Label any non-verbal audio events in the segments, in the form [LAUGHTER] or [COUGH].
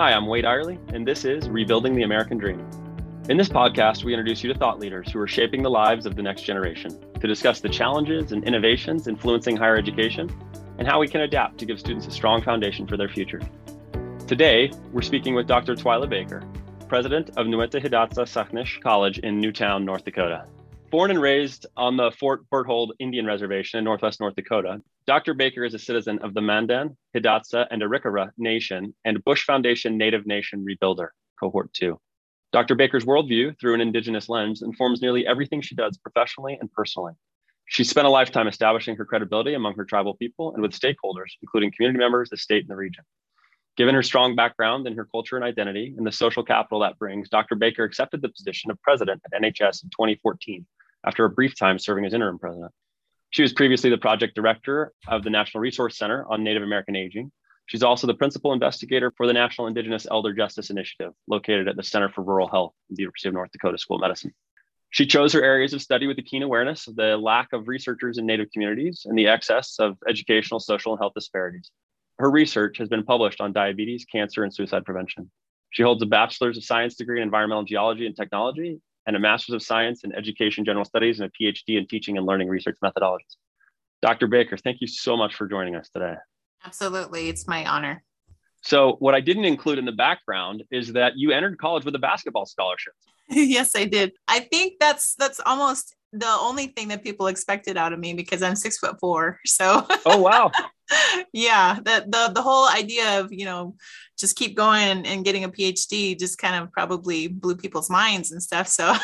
Hi, I'm Wade Eyerly, and this is Rebuilding the American Dream. In this podcast, we introduce you to thought leaders who are shaping the lives of the next generation to discuss the challenges and innovations influencing higher education and how we can adapt to give students a strong foundation for their future. Today, we're speaking with Dr. Twyla Baker, president of Nueta Hidatsa Sahnish College in New Town, North Dakota. Born and raised on the Fort Berthold Indian Reservation in northwest North Dakota, Dr. Baker is a citizen of the Mandan, Hidatsa, and Arikara Nation and Bush Foundation Native Nation Rebuilder, Cohort 2. Dr. Baker's worldview through an Indigenous lens informs nearly everything she does professionally and personally. She spent a lifetime establishing her credibility among her tribal people and with stakeholders, including community members, the state, and the region. Given her strong background in her culture and identity and the social capital that brings, Dr. Baker accepted the position of president at NHS in 2014 after a brief time serving as interim president. She was previously the project director of the National Resource Center on Native American Aging. She's also the principal investigator for the National Indigenous Elder Justice Initiative, located at the Center for Rural Health at the University of North Dakota School of Medicine. She chose her areas of study with a keen awareness of the lack of researchers in Native communities and the excess of educational, social, and health disparities. Her research has been published on diabetes, cancer, and suicide prevention. She holds a bachelor's of science degree in environmental geology and technology and a Master's of Science in Education General Studies and a PhD in Teaching and Learning Research Methodologies. Dr. Baker, thank you so much for joining us today. Absolutely. It's my honor. So, what I didn't include in the background is that you entered college with a basketball scholarship. [LAUGHS] yes, I did. I think that's that's almost the only thing that people expected out of me because I'm six foot four. [LAUGHS] So Oh wow. [LAUGHS] yeah. The the the whole idea of, you know, just keep going and getting a PhD just kind of probably blew people's minds and stuff. So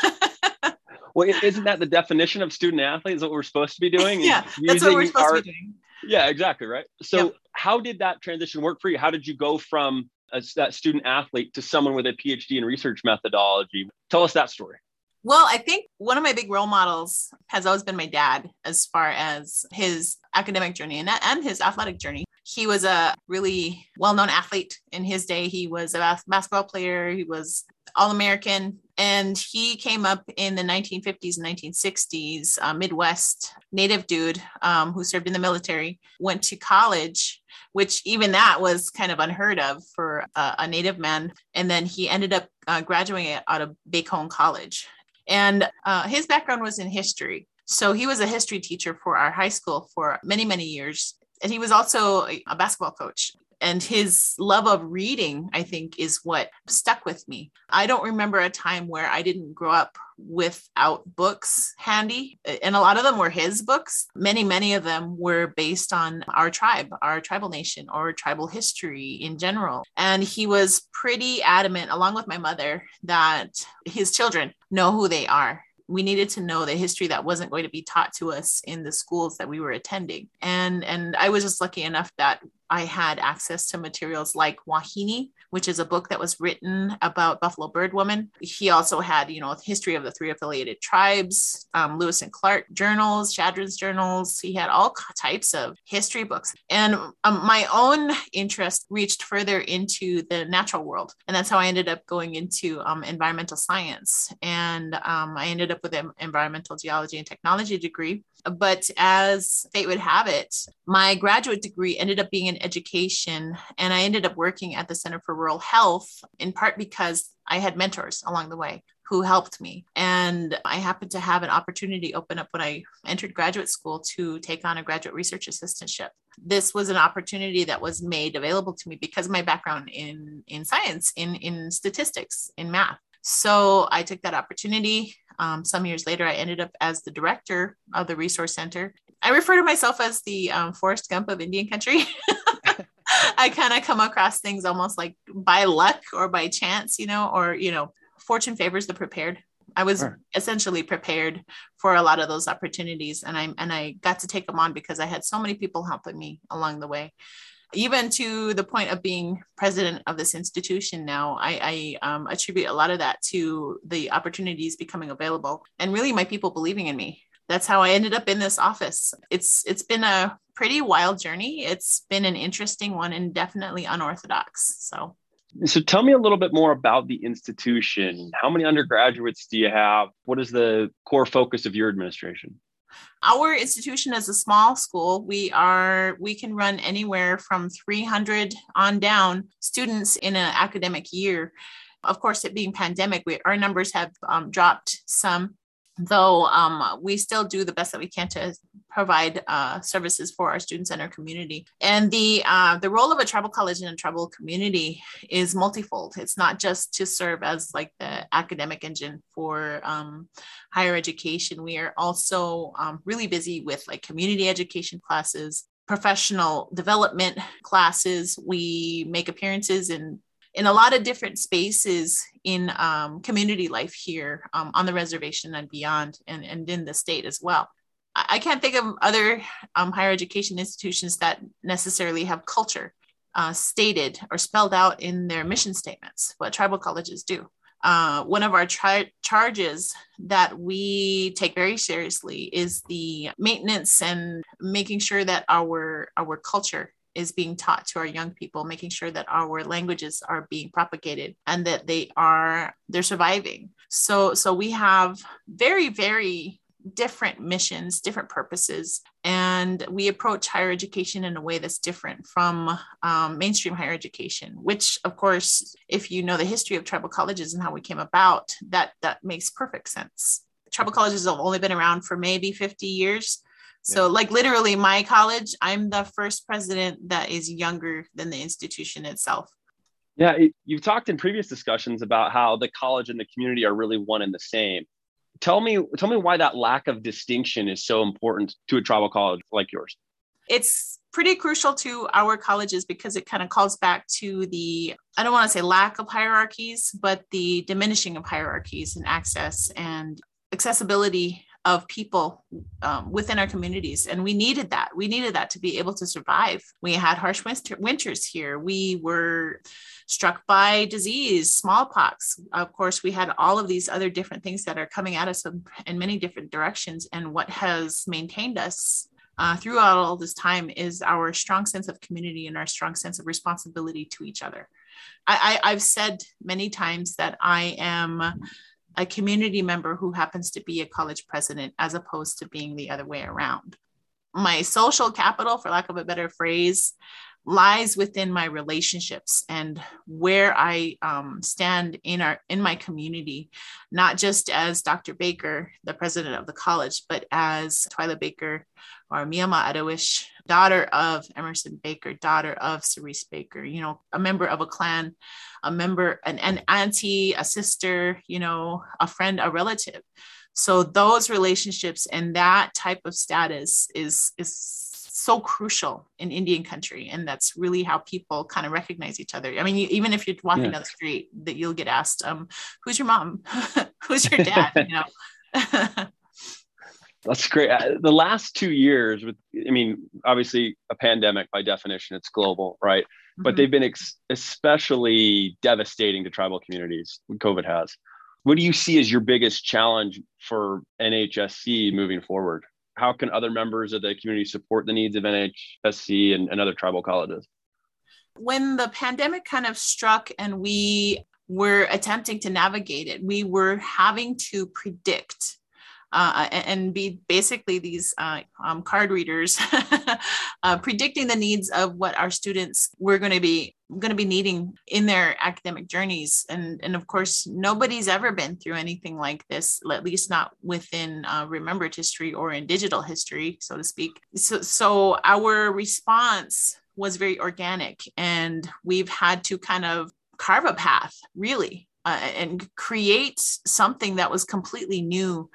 [LAUGHS] well, isn't that the definition of student athlete? Is what we're supposed to be doing? yeah, that's what we're supposed our, to be doing. Yeah, exactly. Right. So, yep. how did that transition work for you? How did you go from a, that student athlete to someone with a PhD in research methodology? Tell us that story. Well, I think one of my big role models has always been my dad as far as his academic journey and, and his athletic journey. He was a really well known athlete in his day. He was a basketball player, he was All American, and he came up in the 1950s and 1960s, a Midwest native dude um, who served in the military, went to college which even that was kind of unheard of for a, a native man. And then he ended up uh, graduating out of Bacone College. And uh, his background was in history. So he was a history teacher for our high school for many, many years. And he was also a basketball coach. And his love of reading, I think, is what stuck with me. I don't remember a time where I didn't grow up without books handy. And a lot of them were his books. Many, many of them were based on our tribe, our tribal nation, or tribal history in general. And he was pretty adamant, along with my mother, that his children know who they are we needed to know the history that wasn't going to be taught to us in the schools that we were attending and and i was just lucky enough that I had access to materials like Waheenee, which is a book that was written about Buffalo Bird Woman. He also had, you know, a history of the three affiliated tribes, um, Lewis and Clark journals, Chardon's journals. He had all types of history books. And um, my own interest reached further into the natural world. And that's how I ended up going into um, environmental science. And um, I ended up with an environmental geology and technology degree. But as fate would have it, my graduate degree ended up being in education. And I ended up working at the Center for Rural Health in part because I had mentors along the way who helped me. And I happened to have an opportunity open up when I entered graduate school to take on a graduate research assistantship. This was an opportunity that was made available to me because of my background in, in science, in, in statistics, in math. So I took that opportunity. Um, some years later, I ended up as the director of the Resource Center. I refer to myself as the um, Forrest Gump of Indian country. [LAUGHS] I kind of come across things almost like by luck or by chance, you know, or, you know, fortune favors the prepared. I was sure. essentially prepared for a lot of those opportunities and I and I got to take them on because I had so many people helping me along the way even to the point of being president of this institution now, I, I um, attribute a lot of that to the opportunities becoming available and really my people believing in me. That's how I ended up in this office. It's it's been a pretty wild journey. It's been an interesting one and definitely unorthodox. So so tell me a little bit more about the institution. How many undergraduates do you have? What is the core focus of your administration? Our institution is a small school. We are we can run anywhere from 300 on down students in an academic year. Of course, it being pandemic, we, our numbers have um, dropped some though um, we still do the best that we can to provide uh, services for our students and our community. And the uh, the role of a tribal college in a tribal community is multifold. It's not just to serve as like the academic engine for um, higher education. We are also um, really busy with like community education classes, professional development classes. We make appearances in in a lot of different spaces in um, community life here um, on the reservation and beyond, and, and in the state as well. I can't think of other um, higher education institutions that necessarily have culture uh, stated or spelled out in their mission statements, what tribal colleges do. Uh, one of our tri- charges that we take very seriously is the maintenance and making sure that our our culture is being taught to our young people making sure that our languages are being propagated and that they are they're surviving. So so we have very very different missions different purposes and we approach higher education in a way that's different from um, mainstream higher education which of course if you know the history of tribal colleges and how we came about that that makes perfect sense. Tribal colleges have only been around for maybe 50 years so, yeah. like literally, my college, I'm the first president that is younger than the institution itself. Yeah, it, you've talked in previous discussions about how the college and the community are really one and the same. Tell me, tell me why that lack of distinction is so important to a tribal college like yours. It's pretty crucial to our colleges because it kind of calls back to the I don't want to say lack of hierarchies, but the diminishing of hierarchies and access and accessibility of people um, within our communities and we needed that. We needed that to be able to survive. We had harsh winter, winters here. We were struck by disease smallpox. Of course we had all of these other different things that are coming at us in many different directions and what has maintained us uh, throughout all this time is our strong sense of community and our strong sense of responsibility to each other. I, i've said many times that i am a community member who happens to be a college president as opposed to being the other way around. My social capital, for lack of a better phrase, lies within my relationships and where I um, stand in our in my community, not just as Dr. Baker, the president of the college, but as Twyla Baker or Miama Adowish, daughter of Emerson Baker, daughter of Cerise Baker, you know, a member of a clan, a member, an, an auntie, a sister, you know, a friend, a relative. So those relationships and that type of status is is so crucial in Indian country. And that's really how people kind of recognize each other. I mean, you, even if you're walking yeah. down the street, that you'll get asked, um, who's your mom? [LAUGHS] who's your dad? you know? [LAUGHS] That's great. Uh, the last two years, with I mean, obviously a pandemic by definition, it's global, right? Mm-hmm. But they've been ex- especially devastating to tribal communities. COVID has. What do you see as your biggest challenge for NHSC moving forward? how can other members of the community support the needs of NHSC and, and other tribal colleges? When the pandemic kind of struck and we were attempting to navigate it, we were having to predict uh, and be basically these uh, um, card readers [LAUGHS] uh, predicting the needs of what our students were going to be going to be needing in their academic journeys. And and of course nobody's ever been through anything like this at least not within uh, remembered history or in digital history so to speak. So so our response was very organic and we've had to kind of carve a path really uh, and create something that was completely new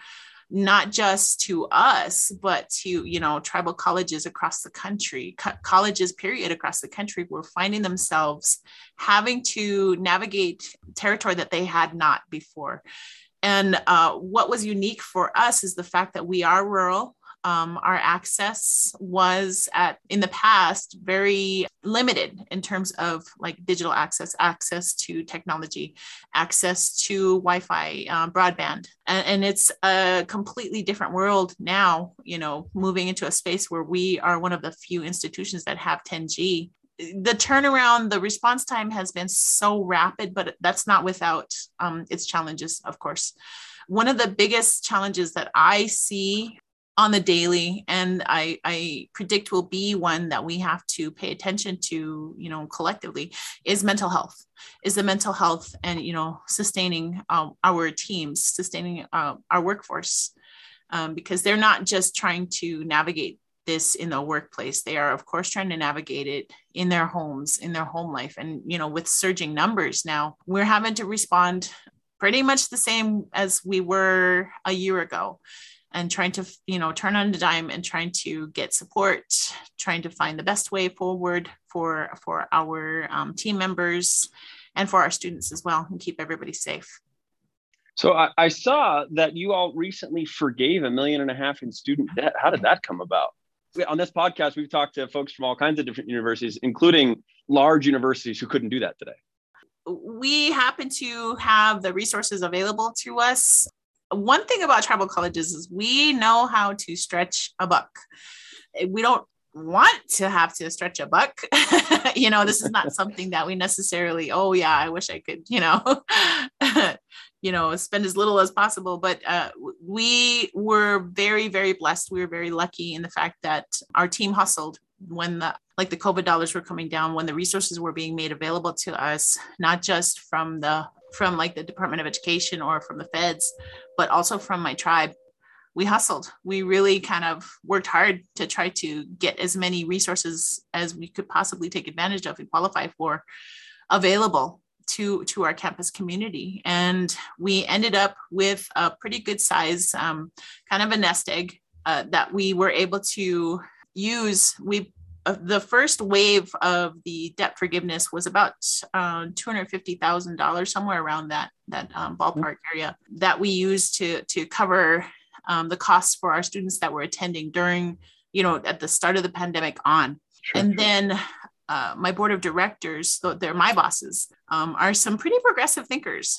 not just to us, but to, you know, tribal colleges across the country, co- colleges, period, across the country were finding themselves having to navigate territory that they had not before. And uh, what was unique for us is the fact that we are rural um, our access was at in the past very limited in terms of like digital access access to technology access to wi-fi uh, broadband and, and it's a completely different world now you know moving into a space where we are one of the few institutions that have 10g the turnaround, the response time has been so rapid, but that's not without um, its challenges, of course. One of the biggest challenges that I see on the daily and I, I predict will be one that we have to pay attention to you know collectively is mental health. Is the mental health and you know sustaining um, our teams sustaining uh, our workforce um, because they're not just trying to navigate this in the workplace. They are of course trying to navigate it in their homes in their home life. And you know with surging numbers now we're having to respond pretty much the same as we were a year ago and trying to you know turn on the dime and trying to get support trying to find the best way forward for for our um, team members and for our students as well and keep everybody safe. So I, I, saw that you all recently forgave a million and a half in student debt. How did that come about? On this podcast we've talked to folks from all kinds of different universities including large universities who couldn't do that today. We happen to have the resources available to us one thing about tribal colleges is we know how to stretch a buck. We don't want to have to stretch a buck. [LAUGHS] you know, this is not something that we necessarily, oh yeah, I wish I could, you know, [LAUGHS] you know, spend as little as possible. But uh, we were very, very blessed. We were very lucky in the fact that our team hustled when the like the COVID dollars were coming down, when the resources were being made available to us, not just from the from like the Department of Education or from the feds, but also from my tribe. We hustled. We really kind of worked hard to try to get as many resources as we could possibly take advantage of and qualify for available to to our campus community and we ended up with a pretty good size um, kind of a nest egg uh, that we were able to use we the first wave of the debt forgiveness was about uh, $250,000, somewhere around that, that um, ballpark area that we used to, to cover um, the costs for our students that were attending during, you know, at the start of the pandemic on. Sure, and sure. then uh, my board of directors, they're my bosses, um, are some pretty progressive thinkers.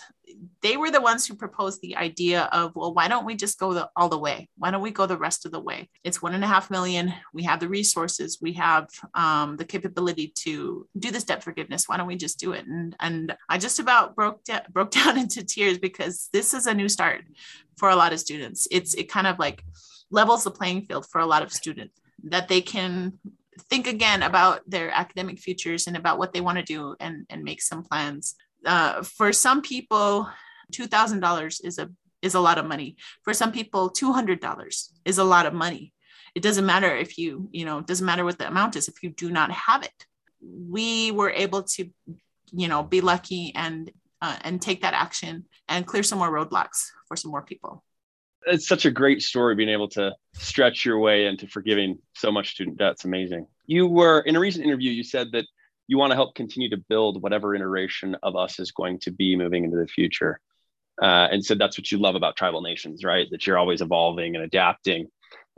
They were the ones who proposed the idea of, well, why don't we just go the, all the way? Why don't we go the rest of the way? It's one and a half million. We have the resources. We have um, the capability to do this debt forgiveness. Why don't we just do it? And and I just about broke de- broke [LAUGHS] down into tears because this is a new start for a lot of students. It's it kind of like levels the playing field for a lot of students that they can think again about their academic futures and about what they want to do and, and make some plans. Uh, for some people, $2,000 is a is a lot of money. For some people, $200 is a lot of money. It doesn't matter if you, you know, it doesn't matter what the amount is if you do not have it. We were able to, you know, be lucky and uh, and take that action and clear some more roadblocks for some more people it's such a great story being able to stretch your way into forgiving so much student debt. It's amazing. You were in a recent interview, you said that you want to help continue to build whatever iteration of us is going to be moving into the future. Uh, and so that's what you love about tribal nations, right? That you're always evolving and adapting.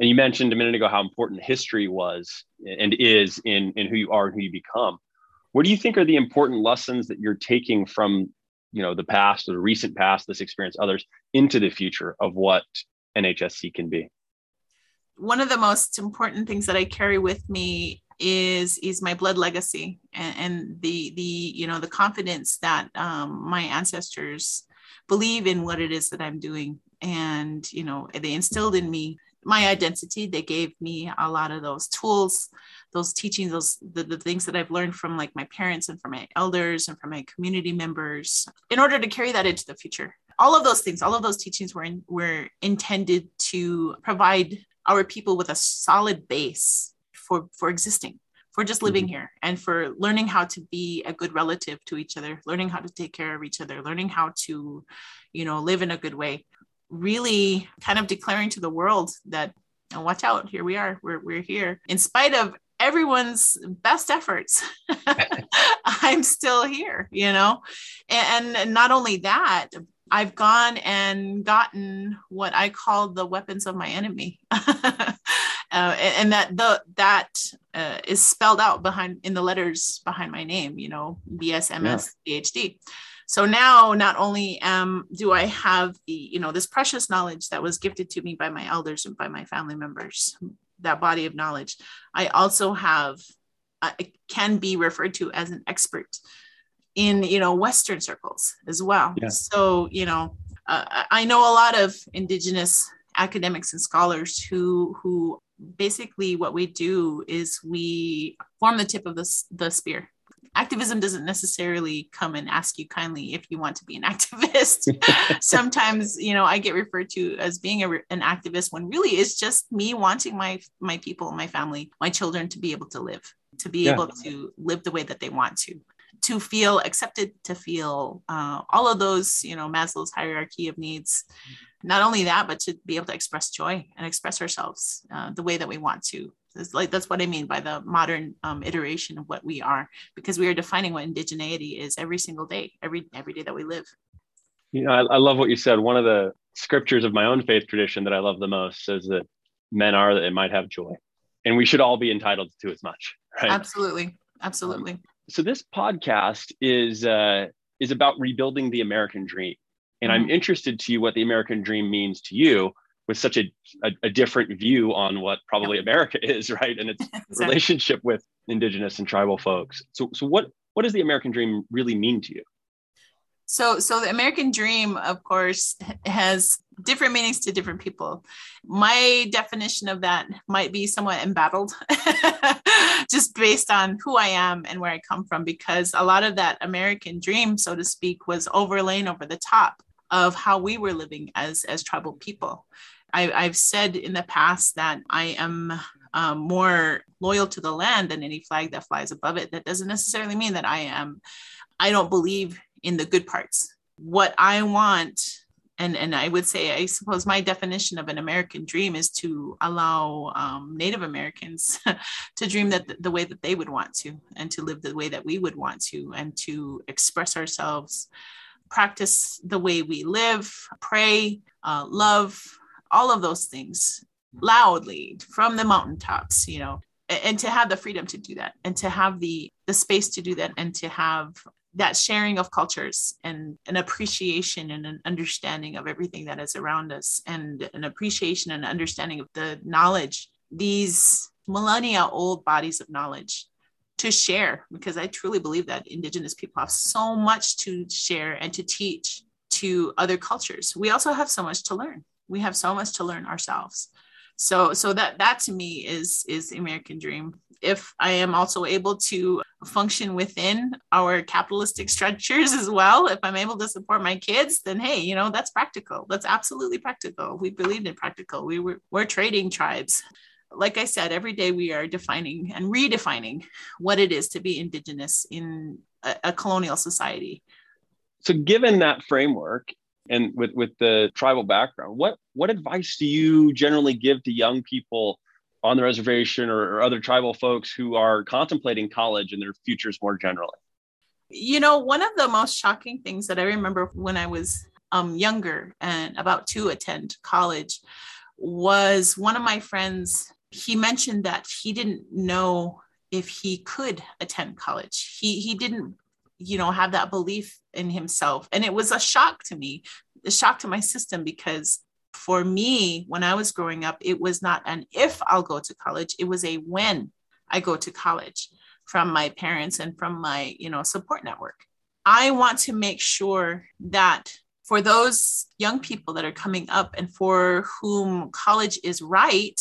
And you mentioned a minute ago how important history was and is in, in who you are and who you become. What do you think are the important lessons that you're taking from you know the past or the recent past this experience others into the future of what nhsc can be one of the most important things that i carry with me is is my blood legacy and, and the the you know the confidence that um, my ancestors believe in what it is that i'm doing. And you know they instilled in me my identity. They gave me a lot of those tools those teachings those the, the things that i've learned from like my parents and from my elders and from my community members in order to carry that into the future. All of those things all of those teachings were in, were intended to provide our people with a solid base for for existing for just living mm-hmm. here and for learning how to be a good relative to each other learning how to take care of each other learning how to you know live in a good way. Really kind of declaring to the world that oh, watch out here we are we're, we're here. In spite of everyone's best efforts [LAUGHS] i'm still here you know? And, and not only that i've gone and gotten what i call the weapons of my enemy [LAUGHS] uh, and, that the that uh, is spelled out behind in the letters behind my name you know bsms yeah. phd so now not only um, do i have the you know this precious knowledge that was gifted to me by my elders and by my family members that body of knowledge i also have uh, can be referred to as an expert in you know western circles as well yeah. so you know uh, i know a lot of indigenous academics and scholars who who basically what we do is we form the tip of the, the spear activism doesn't necessarily come and ask you kindly if you want to be an [LAUGHS] activist. [LAUGHS] Sometimes, you know, I get referred to as being a, an activist when really it's just me wanting my my people, my family, my children to be able to live, to be yeah. able to live the way that they want to to feel accepted to feel uh, all of those you know maslow's hierarchy of needs not only that but to be able to express joy and express ourselves uh, the way that we want to it's like that's what I mean by the modern um, iteration of what we are, because we are defining what indigeneity is every single day, every every day that we live. You know, I, I love what you said. One of the scriptures of my own faith tradition that I love the most says that men are that they might have joy, and we should all be entitled to as much. Right? Absolutely, absolutely. Um, so this podcast is uh, is about rebuilding the American dream, and mm-hmm. I'm interested to you what the American dream means to you with such a, a, a different view on what probably America [LAUGHS] is, right? And its [LAUGHS] exactly. relationship with indigenous and tribal folks. So, so what, what does the American dream really mean to you? So, so the American dream, of course, has different meanings to different people. My definition of that might be somewhat embattled, [LAUGHS] just based on who I am and where I come from, because a lot of that American dream, so to speak, was overlain over the top of how we were living as as tribal people. I, have said in the past that I am um, more loyal to the land than any flag that flies above it. That doesn't necessarily mean that I am, I don't believe in the good parts. What I want, and, and I would say, I suppose my definition of an American dream is to allow um, Native Americans [LAUGHS] to dream that the, the way that they would want to, and to live the way that we would want to, and to express ourselves, practice the way we live, pray, uh, love, all of those things loudly from the mountaintops you know and to have the freedom to do that and to have the the space to do that and to have that sharing of cultures and an appreciation and an understanding of everything that is around us and an appreciation and understanding of the knowledge these millennia old bodies of knowledge to share because i truly believe that indigenous people have so much to share and to teach to other cultures. We also have so much to learn. We have so much to learn ourselves so so that that to me is is the american dream. If i am also able to function within our capitalistic structures as well if i'm able to support my kids then hey you know that's practical. That's absolutely practical. We believed in practical. We were we're trading tribes. Like i said every day we are defining and redefining what it is to be indigenous in a, a colonial society. So given that framework and with with the tribal background what what advice do you generally give to young people on the reservation or, or other tribal folks who are contemplating college and their futures more generally? You know one of the most shocking things that i remember when i was um, younger and about to attend college was one of my friends he mentioned that he didn't know if he could attend college. He he didn't you know have that belief in himself. And it was a shock to me a shock to my system because for me when i was growing up it was not an if i'll go to college it was a when i go to college from my parents and from my you know support network. I want to make sure that for those young people that are coming up and for whom college is right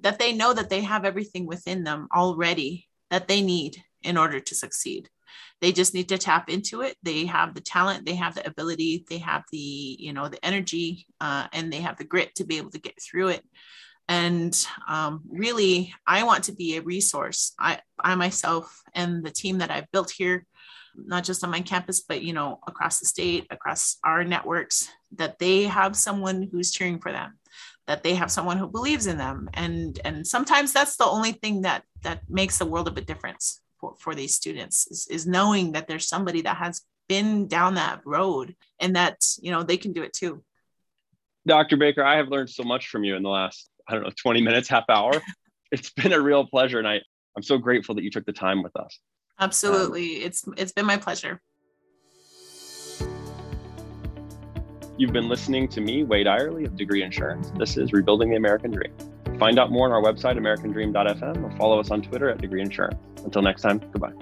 that they know that they have everything within them already that they need in order to succeed they just need to tap into it. They have the talent they have the ability they have the you know the energy uh, and they have the grit to be able to get through it. And um, really i want to be a resource. I i myself and the team that i've built here not just on my campus but you know across the state across our networks that they have someone who's cheering for them that they have someone who believes in them. And and sometimes that's the only thing that that makes a world of a difference for, for these students is, is knowing that there's somebody that has been down that road and that you know they can do it too. Dr baker i have learned so much from you in the last i don't know 20 minutes half hour. [LAUGHS] It's been a real pleasure and i i'm so grateful that you took the time with us. Absolutely. Um, it's it's been my pleasure. You've been listening to me wade Eyerly of degree insurance. This is rebuilding the american dream Find out more on our website, americandream.fm, or follow us on Twitter at Degree Insurance. Until next time, goodbye.